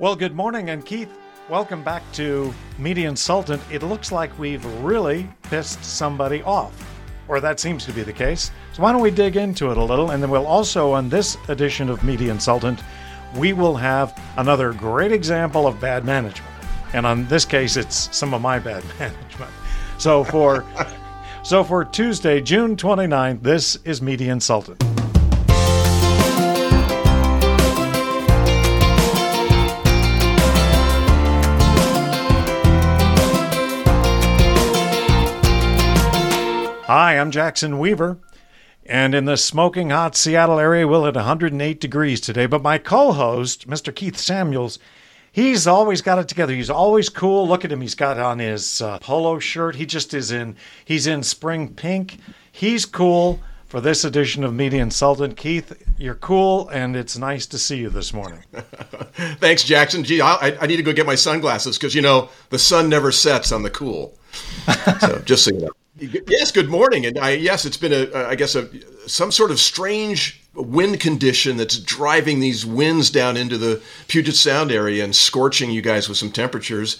Well, good morning, and Keith, welcome back to Media Insultant. It looks like we've really pissed somebody off, or that seems to be the case. So, why don't we dig into it a little? And then we'll also, on this edition of Media Insultant, we will have another great example of bad management. And on this case, it's some of my bad management. So, for. so for Tuesday, June 29th, this is Media Insultant. Hi, I'm Jackson Weaver. And in the smoking hot Seattle area, we'll hit 108 degrees today. But my co host, Mr. Keith Samuels, he's always got it together. He's always cool. Look at him. He's got on his uh, polo shirt. He just is in, he's in spring pink. He's cool for this edition of Media Insultant. Keith, you're cool, and it's nice to see you this morning. Thanks, Jackson. Gee, I, I, need to go get my sunglasses because, you know, the sun never sets on the cool. so just so you know. Yes, good morning. And I, yes, it's been a, I guess, a, some sort of strange wind condition that's driving these winds down into the Puget Sound area and scorching you guys with some temperatures.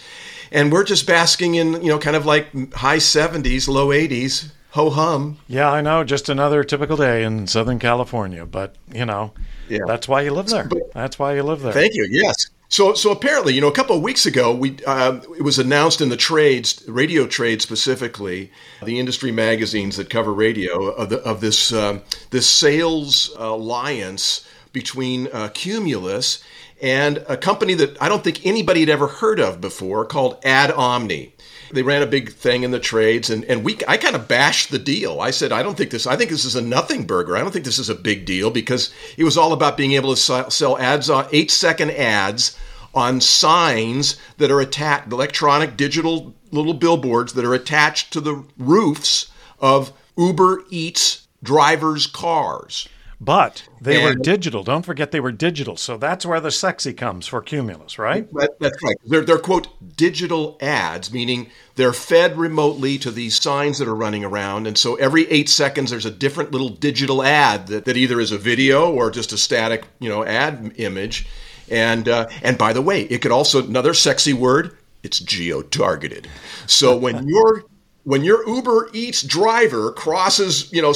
And we're just basking in, you know, kind of like high 70s, low 80s. Ho hum. Yeah, I know. Just another typical day in Southern California. But, you know, yeah. that's why you live there. That's why you live there. Thank you. Yes. So, so apparently, you know, a couple of weeks ago, we uh, it was announced in the trades, radio trade specifically, the industry magazines that cover radio, of, the, of this um, this sales alliance between uh, Cumulus and a company that I don't think anybody had ever heard of before, called Ad Omni. They ran a big thing in the trades, and, and we I kind of bashed the deal. I said, I don't think this. I think this is a nothing burger. I don't think this is a big deal because it was all about being able to sell ads on eight second ads on signs that are attached, electronic digital little billboards that are attached to the roofs of Uber Eats drivers' cars. But they and, were digital. Don't forget they were digital. So that's where the sexy comes for Cumulus, right? That, that's right. They're, they're, quote, digital ads, meaning they're fed remotely to these signs that are running around. And so every eight seconds, there's a different little digital ad that, that either is a video or just a static, you know, ad image. And, uh, and by the way, it could also, another sexy word, it's geo-targeted. So when your when your Uber Eats driver crosses, you know,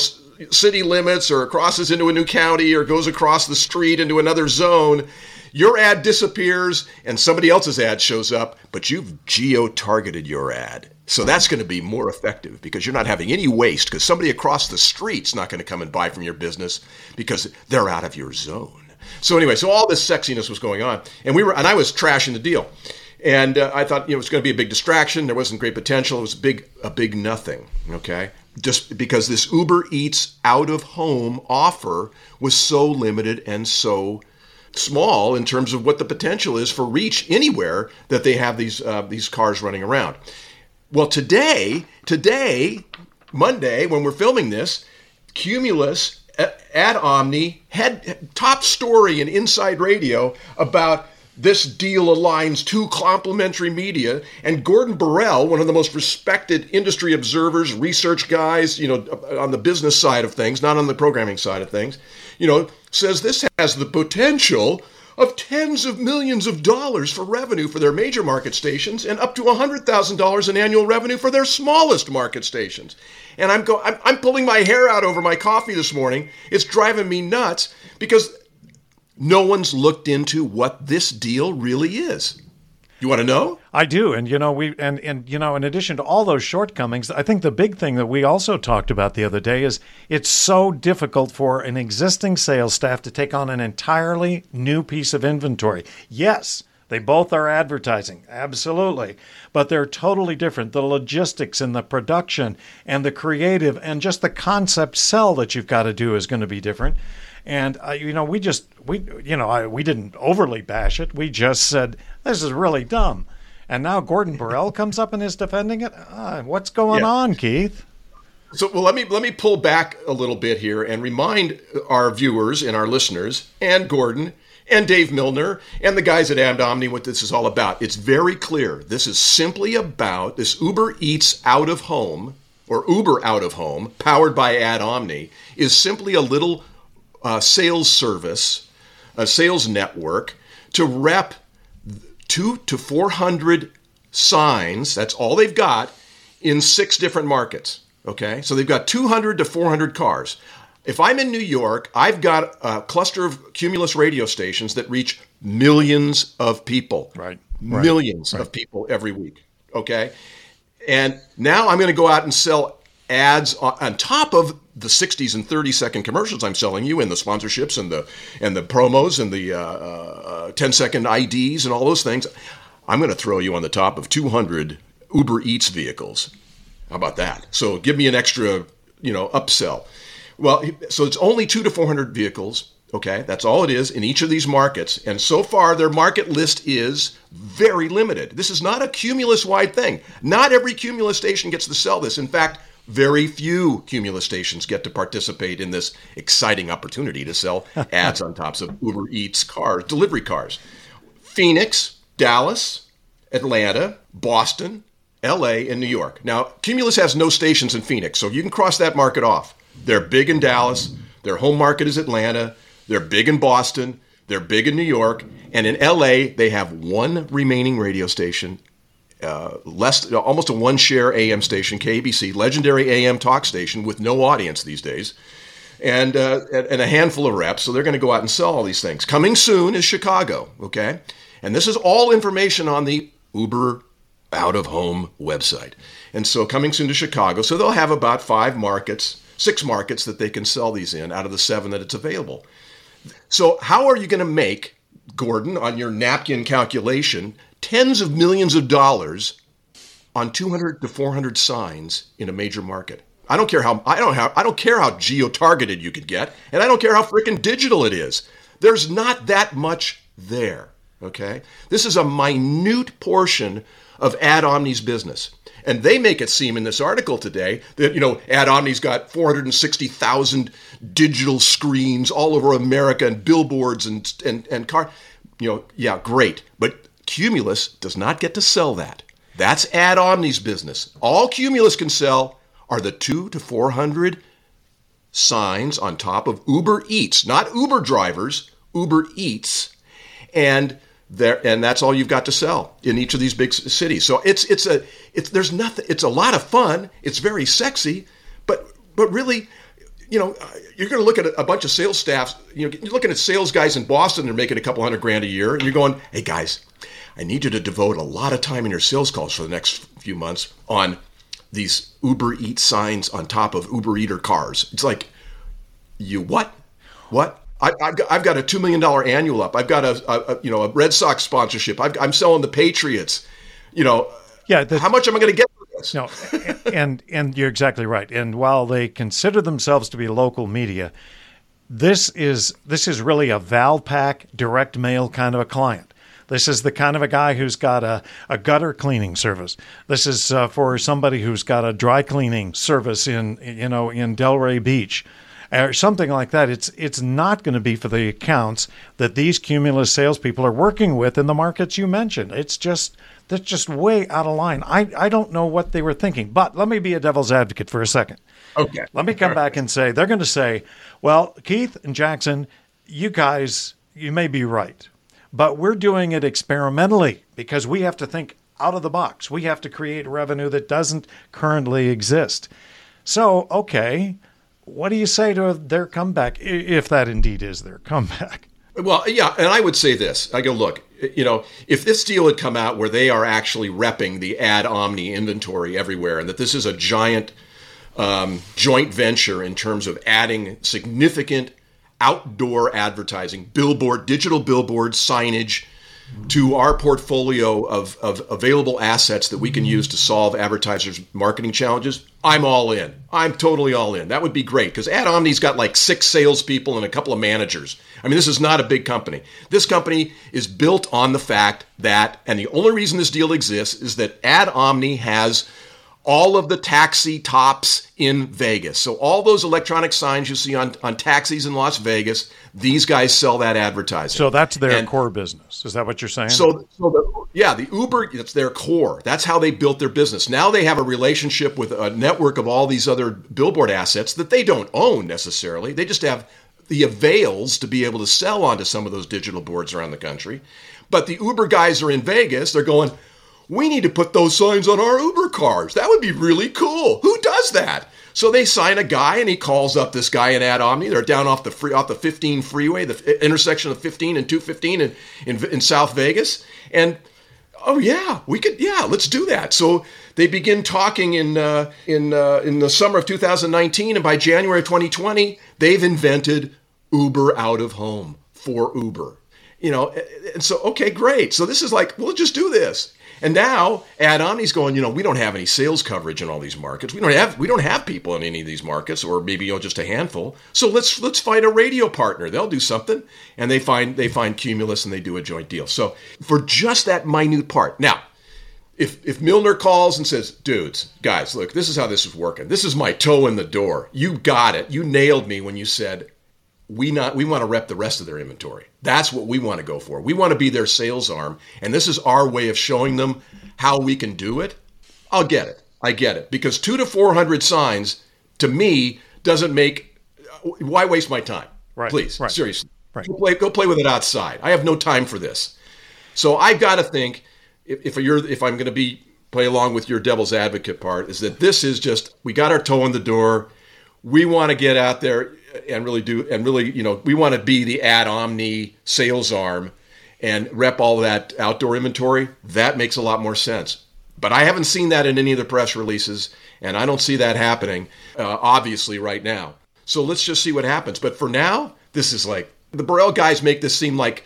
city limits or crosses into a new county or goes across the street into another zone, your ad disappears and somebody else's ad shows up, but you've geo targeted your ad. So that's going to be more effective because you're not having any waste because somebody across the street's not going to come and buy from your business because they're out of your zone. So anyway, so all this sexiness was going on, and we were, and I was trashing the deal, and uh, I thought you know it was going to be a big distraction. There wasn't great potential. It was a big, a big nothing. Okay, just because this Uber Eats out of home offer was so limited and so small in terms of what the potential is for reach anywhere that they have these uh, these cars running around. Well, today, today, Monday, when we're filming this, Cumulus Ad Omni had top story in Inside Radio about this deal aligns two complementary media and gordon Borrell, one of the most respected industry observers research guys you know on the business side of things not on the programming side of things you know says this has the potential of tens of millions of dollars for revenue for their major market stations and up to $100,000 in annual revenue for their smallest market stations. And I'm, go- I'm, I'm pulling my hair out over my coffee this morning. It's driving me nuts because no one's looked into what this deal really is. You want to know? I do, and you know we and and you know in addition to all those shortcomings, I think the big thing that we also talked about the other day is it's so difficult for an existing sales staff to take on an entirely new piece of inventory. Yes, they both are advertising, absolutely, but they're totally different. The logistics and the production and the creative and just the concept sell that you've got to do is going to be different. And uh, you know, we just we you know I, we didn't overly bash it. We just said this is really dumb. And now Gordon Borrell comes up and is defending it. Uh, what's going yeah. on, Keith? So well, let me let me pull back a little bit here and remind our viewers and our listeners and Gordon and Dave Milner and the guys at Ad Omni what this is all about. It's very clear. This is simply about this Uber Eats out of home or Uber out of home, powered by Ad Omni, is simply a little uh, sales service, a sales network to rep two to 400 signs. That's all they've got in six different markets. Okay. So they've got 200 to 400 cars. If I'm in New York, I've got a cluster of Cumulus radio stations that reach millions of people. Right. Millions right. of people every week. Okay. And now I'm going to go out and sell ads on, top of the 60s and 30 second commercials I'm selling you and the sponsorships and the and the promos and the uh, uh, 10 second IDs and all those things. I'm going to throw you on the top of 200 Uber Eats vehicles. How about that? So give me an extra, you know, upsell. Well, so it's only two to 400 vehicles. Okay, that's all it is in each of these markets. And so far, their market list is very limited. This is not a Cumulus wide thing. Not every Cumulus station gets to sell this. In fact, very few Cumulus stations get to participate in this exciting opportunity to sell ads on tops of Uber Eats cars, delivery cars. Phoenix, Dallas, Atlanta, Boston, LA, and New York. Now, Cumulus has no stations in Phoenix, so you can cross that market off. They're big in Dallas, their home market is Atlanta, they're big in Boston, they're big in New York, and in LA, they have one remaining radio station, uh, less almost a one share AM station, KABC, legendary AM talk station with no audience these days. And, uh, and a handful of reps, so they're going to go out and sell all these things. Coming soon is Chicago, okay? And this is all information on the Uber out of home website. And so coming soon to Chicago. So they'll have about five markets, six markets that they can sell these in out of the seven that it's available. So, how are you going to make, Gordon, on your napkin calculation, tens of millions of dollars on 200 to 400 signs in a major market? I don't care how I don't have I don't care how geo targeted you could get, and I don't care how freaking digital it is. There's not that much there. Okay? This is a minute portion of Ad Omni's business. And they make it seem in this article today that, you know, Ad Omni's got 460,000 digital screens all over America and billboards and, and, and car. You know, yeah, great. But Cumulus does not get to sell that. That's Ad Omni's business. All Cumulus can sell are the two to 400 signs on top of Uber Eats, not Uber drivers, Uber Eats. And there and that's all you've got to sell in each of these big cities so it's it's a it's there's nothing it's a lot of fun it's very sexy but but really you know you're going to look at a, bunch of sales staffs you know you're looking at sales guys in boston they're making a couple hundred grand a year and you're going hey guys i need you to devote a lot of time in your sales calls for the next few months on these uber eats signs on top of uber eater cars it's like you what what I, have got, I've got a two million dollar annual up. I've got a, a, a, you know a Red Sox sponsorship. i am selling the Patriots. You know, yeah. The, how much am I going to get for this? No, and and you're exactly right. And while they consider themselves to be local media, this is this is really a Valpak direct mail kind of a client. This is the kind of a guy who's got a, a gutter cleaning service. This is uh, for somebody who's got a dry cleaning service in you know in Delray Beach or something like that. It's it's not going to be for the accounts that these cumulus salespeople are working with in the markets you mentioned. It's just that's just way out of line. I, I don't know what they were thinking. But let me be a devil's advocate for a second. Okay. Let me come back and say they're going to say, well, Keith and Jackson, you guys, you may be right, but we're doing it experimentally because we have to think out of the box. We have to create revenue that doesn't currently exist. So, okay, what do you say to their comeback, if that indeed is their comeback? Well, yeah, and I would say this. I go, look, you know, if this deal had come out where they are actually repping the Ad Omni inventory everywhere, and that this is a giant um, joint venture in terms of adding significant outdoor advertising, billboard, digital billboard signage, to our portfolio of, of available assets that we can use to solve advertisers' marketing challenges, I'm all in. I'm totally all in. That would be great because Ad Omni's got like six salespeople and a couple of managers. I mean, this is not a big company. This company is built on the fact that, and the only reason this deal exists is that Ad Omni has all of the taxi tops in Vegas. So all those electronic signs you see on, on taxis in Las Vegas, these guys sell that advertising. So that's their and core business. Is that what you're saying? So, so the, yeah, the Uber, that's their core. That's how they built their business. Now they have a relationship with a network of all these other billboard assets that they don't own necessarily. They just have the avails to be able to sell onto some of those digital boards around the country. But the Uber guys are in Vegas. They're going, we need to put those signs on our Uber cars. That would be really cool. Who does that? So they sign a guy, and he calls up this guy in Ad Omni. They're down off the free, off the 15 freeway, the intersection of 15 and 215 in, in, in South Vegas. And oh yeah, we could yeah, let's do that. So they begin talking in uh, in uh, in the summer of 2019, and by January 2020, they've invented Uber out of home for Uber. You know, and so okay, great. So this is like, we'll just do this. And now Ad Omni's going, you know, we don't have any sales coverage in all these markets. We don't have we don't have people in any of these markets, or maybe you know, just a handful. So let's let's find a radio partner. They'll do something. And they find they find Cumulus and they do a joint deal. So for just that minute part. Now, if if Milner calls and says, dudes, guys, look, this is how this is working. This is my toe in the door. You got it. You nailed me when you said we not we want to rep the rest of their inventory. That's what we want to go for. We want to be their sales arm, and this is our way of showing them how we can do it. I'll get it. I get it because two to four hundred signs to me doesn't make. Uh, why waste my time? Right. Please, right. seriously, right. Go play. Go play with it outside. I have no time for this. So I've got to think if, if you're if I'm going to be play along with your devil's advocate part is that this is just we got our toe in the door. We want to get out there and really do and really you know we want to be the ad omni sales arm and rep all that outdoor inventory. That makes a lot more sense. But i haven't seen that in any of the press releases and i don't see that happening uh, obviously right now. So let's just see what happens. But for now this is like the borrell guys make this seem like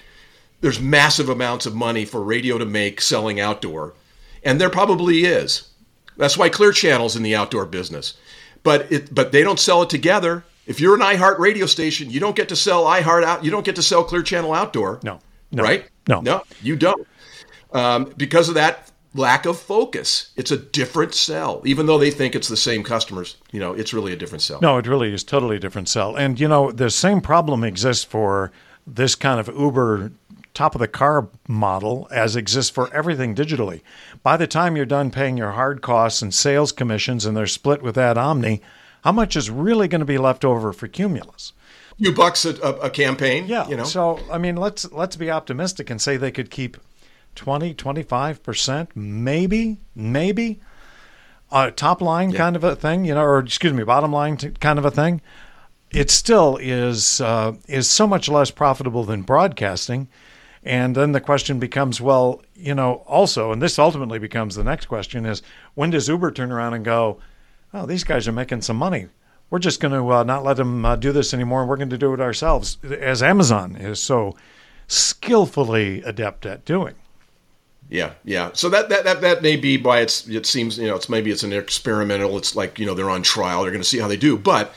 there's massive amounts of money for radio to make selling outdoor and there probably is. That's why clear channel's in the outdoor business. But it but they don't sell it together if you're an iHeart radio station, you don't get to sell iHeart out. You don't get to sell Clear Channel Outdoor. No, no right? No, no, you don't. Um, because of that lack of focus, it's a different sell. Even though they think it's the same customers, you know, it's really a different sell. No, it really is totally a different sell. And you know, the same problem exists for this kind of Uber top of the car model as exists for everything digitally. By the time you're done paying your hard costs and sales commissions and they're split with Ad Omni, how much is really going to be left over for Cumulus? Few bucks a, a, campaign. Yeah. You know. So I mean, let's let's be optimistic and say they could keep 20, 25 percent, maybe, maybe, a top line yeah. kind of a thing, you know, or excuse me, bottom line kind of a thing. It still is uh, is so much less profitable than broadcasting. And then the question becomes, well, you know, also, and this ultimately becomes the next question is when does Uber turn around and go, oh, these guys are making some money. We're just going to uh, not let them uh, do this anymore. We're going to do it ourselves, as Amazon is so skillfully adept at doing. Yeah, yeah. So that, that that that may be why it's it seems you know it's maybe it's an experimental. It's like you know they're on trial. They're going to see how they do. But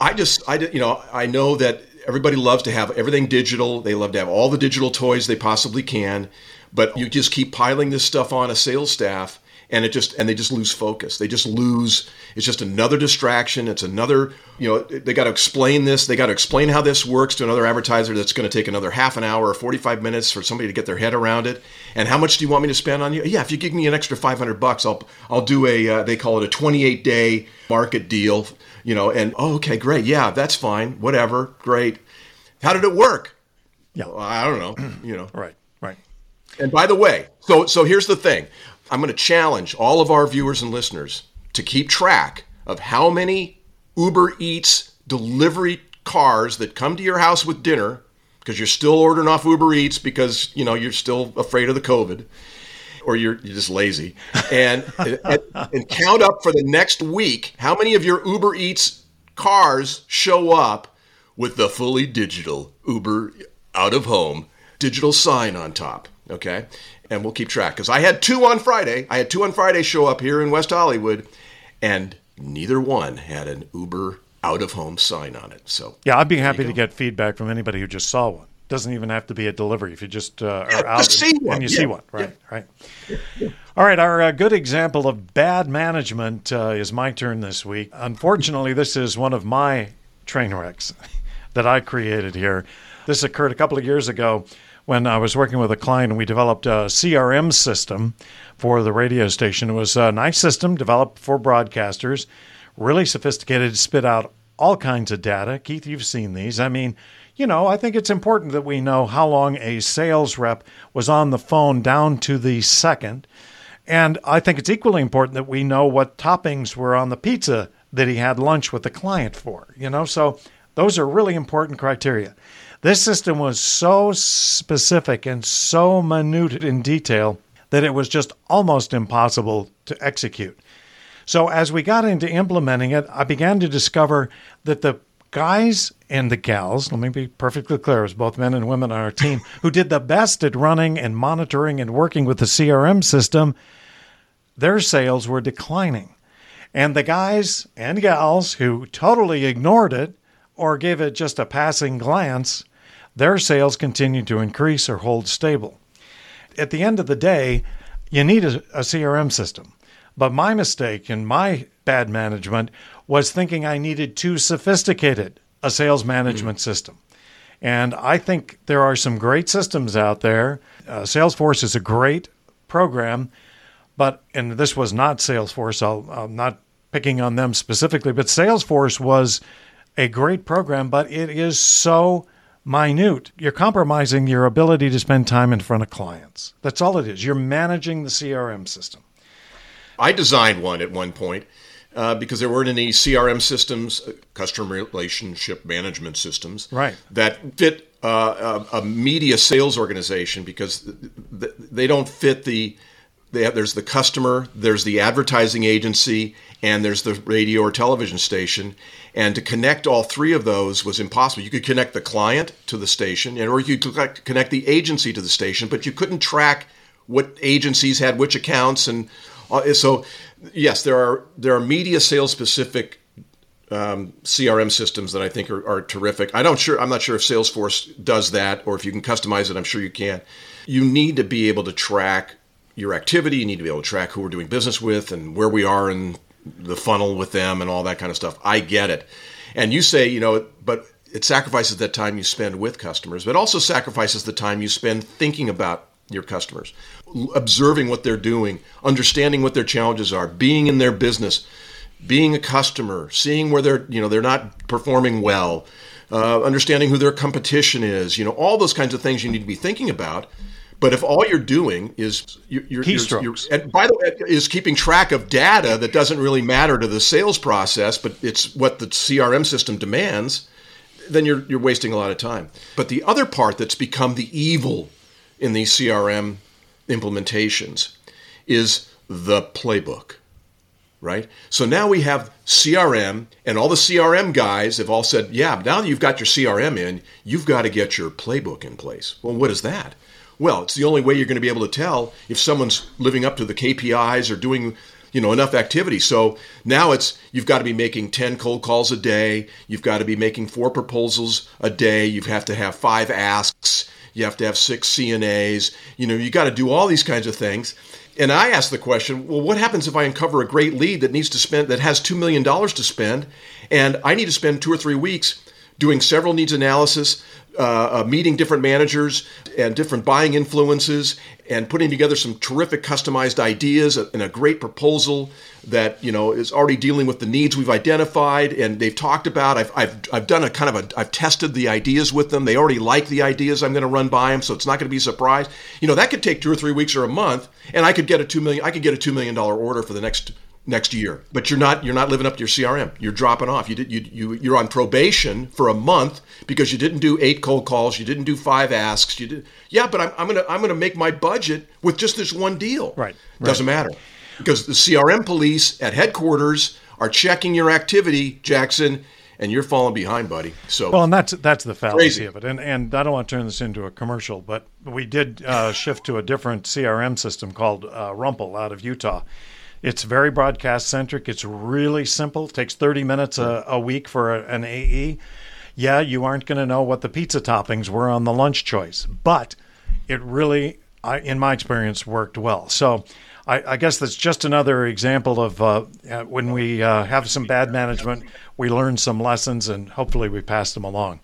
I just I you know I know that everybody loves to have everything digital. They love to have all the digital toys they possibly can. But you just keep piling this stuff on a sales staff, and it just and they just lose focus. They just lose it's just another distraction. It's another you know they got to explain this they got to explain how this works to another advertiser that's going to take another half an hour or 45 minutes for somebody to get their head around it. And how much do you want me to spend on you? Yeah if you give me an extra 500 bucks i'll i'll do a uh, they call it a 28 day market deal you know and oh okay great yeah that's fine whatever great. How did it work? Yeah. Well, i don't know you know. Right right. And by the way so so here's the thing I'm going to challenge all of our viewers and listeners to keep track of how many Uber Eats delivery cars that come to your house with dinner because you're still ordering off Uber Eats because you know you're still afraid of the COVID or you're, you're just lazy and, and, and count up for the next week how many of your Uber Eats cars show up with the fully digital Uber out of home digital sign on top okay and we'll keep track. Because I had two on Friday. I had two on Friday show up here in West Hollywood, and neither one had an Uber out of home sign on it. So yeah, I'd be happy to get feedback from anybody who just saw one. Doesn't even have to be a delivery if you just uh, yeah, are out just and, and, you yeah. see one. Right, right. All right, our uh, good example of bad management uh, is my turn this week. Unfortunately, this is one of my train wrecks that I created here. This occurred a couple of years ago when I was working with a client and we developed a CRM system for the radio station. It was a nice system developed for broadcasters, really sophisticated, spit out all kinds of data. Keith, you've seen these. I mean, you know, I think it's important that we know how long a sales rep was on the phone down to the second. And I think it's equally important that we know what toppings were on the pizza that he had lunch with the client for, you know? So those are really important criteria. This system was so specific and so minute in detail that it was just almost impossible to execute. So, as we got into implementing it, I began to discover that the guys and the gals, let me be perfectly clear, as both men and women on our team, who did the best at running and monitoring and working with the CRM system, their sales were declining. And the guys and gals who totally ignored it or gave it just a passing glance, their sales continue to increase or hold stable. At the end of the day, you need a, a CRM system. But my mistake and my bad management was thinking I needed too sophisticated a sales management mm-hmm. system. And I think there are some great systems out there. Uh, Salesforce is a great program, but, and this was not Salesforce, I'll, I'm not picking on them specifically, but Salesforce was a great program, but it is so minute. You're compromising your ability to spend time in front of clients. That's all it is. You're managing the CRM system. I designed one at one point uh, because there weren't any CRM systems, uh, customer relationship management systems, right. that fit uh, a, a, media sales organization because they don't fit the. Have, there's the customer, there's the advertising agency, and there's the radio or television station. And to connect all three of those was impossible. You could connect the client to the station, or you could connect the agency to the station, but you couldn't track what agencies had which accounts and uh, so yes, there are there are media sales specific um, CRM systems that I think are, are, terrific. I don't sure I'm not sure if Salesforce does that or if you can customize it. I'm sure you can. You need to be able to track your activity. You need to be able to track who we're doing business with and where we are in the funnel with them and all that kind of stuff. I get it. And you say, you know, but it sacrifices that time you spend with customers, but also sacrifices the time you spend thinking about your customers, observing what they're doing, understanding what their challenges are, being in their business, being a customer, seeing where they're you know they're not performing well, uh, understanding who their competition is, you know all those kinds of things you need to be thinking about. But if all you're doing is you're, you're, you're, you're and by the way, is keeping track of data that doesn't really matter to the sales process, but it's what the CRM system demands, then you're you're wasting a lot of time. But the other part that's become the evil in these CRM implementations is the playbook, right? So now we have CRM, and all the CRM guys have all said, yeah, now that you've got your CRM in, you've got to get your playbook in place. Well, what is that? Well, it's the only way you're going to be able to tell if someone's living up to the KPIs or doing you know enough activity so now it's you've got to be making 10 cold calls a day you've got to be making four proposals a day you have to have five asks you have to have six CNAs. You know, you got to do all these kinds of things. And I ask the question, well, what happens if I uncover a great lead that needs to spend that has two million dollars to spend, and I need to spend two or three weeks doing several needs analysis, uh, uh, meeting different managers and different buying influences, and putting together some terrific customized ideas and a great proposal that you know is already dealing with the needs we've identified and they've talked about. I've I've, I've done a kind of a I've tested the ideas with them. They already like the ideas I'm going to run by them, so it's not going to be a surprise. You know that could take two or three weeks or a month, and I could get a two million I could get a two million dollar order for the next next year. But you're not you're not living up to your CRM. You're dropping off. You did you you you're on probation for a month because you didn't do eight cold calls. You didn't do five asks. You did yeah, but I'm, I'm gonna I'm gonna make my budget with just this one deal. Right. Doesn't matter because the CRM police at headquarters are checking your activity, Jackson. And you're falling behind, buddy. So well, and that's that's the fallacy crazy. of it. And and I don't want to turn this into a commercial, but we did uh, shift to a different CRM system called uh, Rumple out of Utah, it's very broadcast centric. It's really simple. It takes 30 minutes a, a week for a, an AE. Yeah, you aren't going to know what the pizza toppings were on the lunch choice, but it really, I, in my experience, worked well. So I, I guess that's just another example of uh, uh when we uh, have some bad management, we learn some lessons and hopefully we pass them along.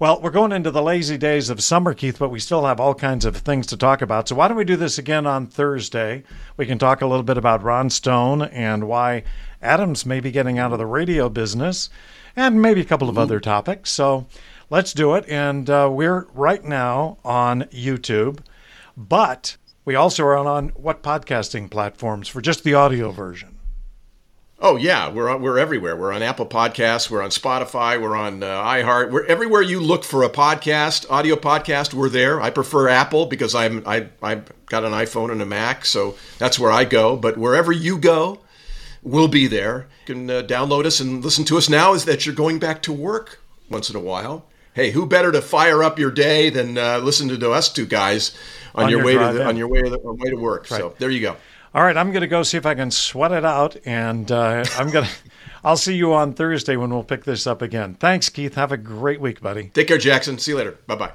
Well, we're going into the lazy days of summer, Keith, but we still have all kinds of things to talk about. So why don't we do this again on Thursday? We can talk a little bit about Ron Stone and why Adams may be getting out of the radio business and maybe a couple of other topics. So let's do it. And uh, we're right now on YouTube, but we also are on, on what podcasting platforms for just the audio version? Oh yeah, we're on, we're everywhere. We're on Apple Podcasts, we're on Spotify, we're on uh, iHeart. We're everywhere you look for a podcast, audio podcast. We're there. I prefer Apple because I'm I I've got an iPhone and a Mac, so that's where I go. But wherever you go, we'll be there. You can uh, download us and listen to us now. Is that you're going back to work once in a while? Hey, who better to fire up your day than uh, listen to us two guys on, on your, your, way to the, on your way to the, way to work? Right. So there you go. All right, I'm going to go see if I can sweat it out, and uh, I'm going to. I'll see you on Thursday when we'll pick this up again. Thanks, Keith. Have a great week, buddy. Take care, Jackson. See you later. Bye bye.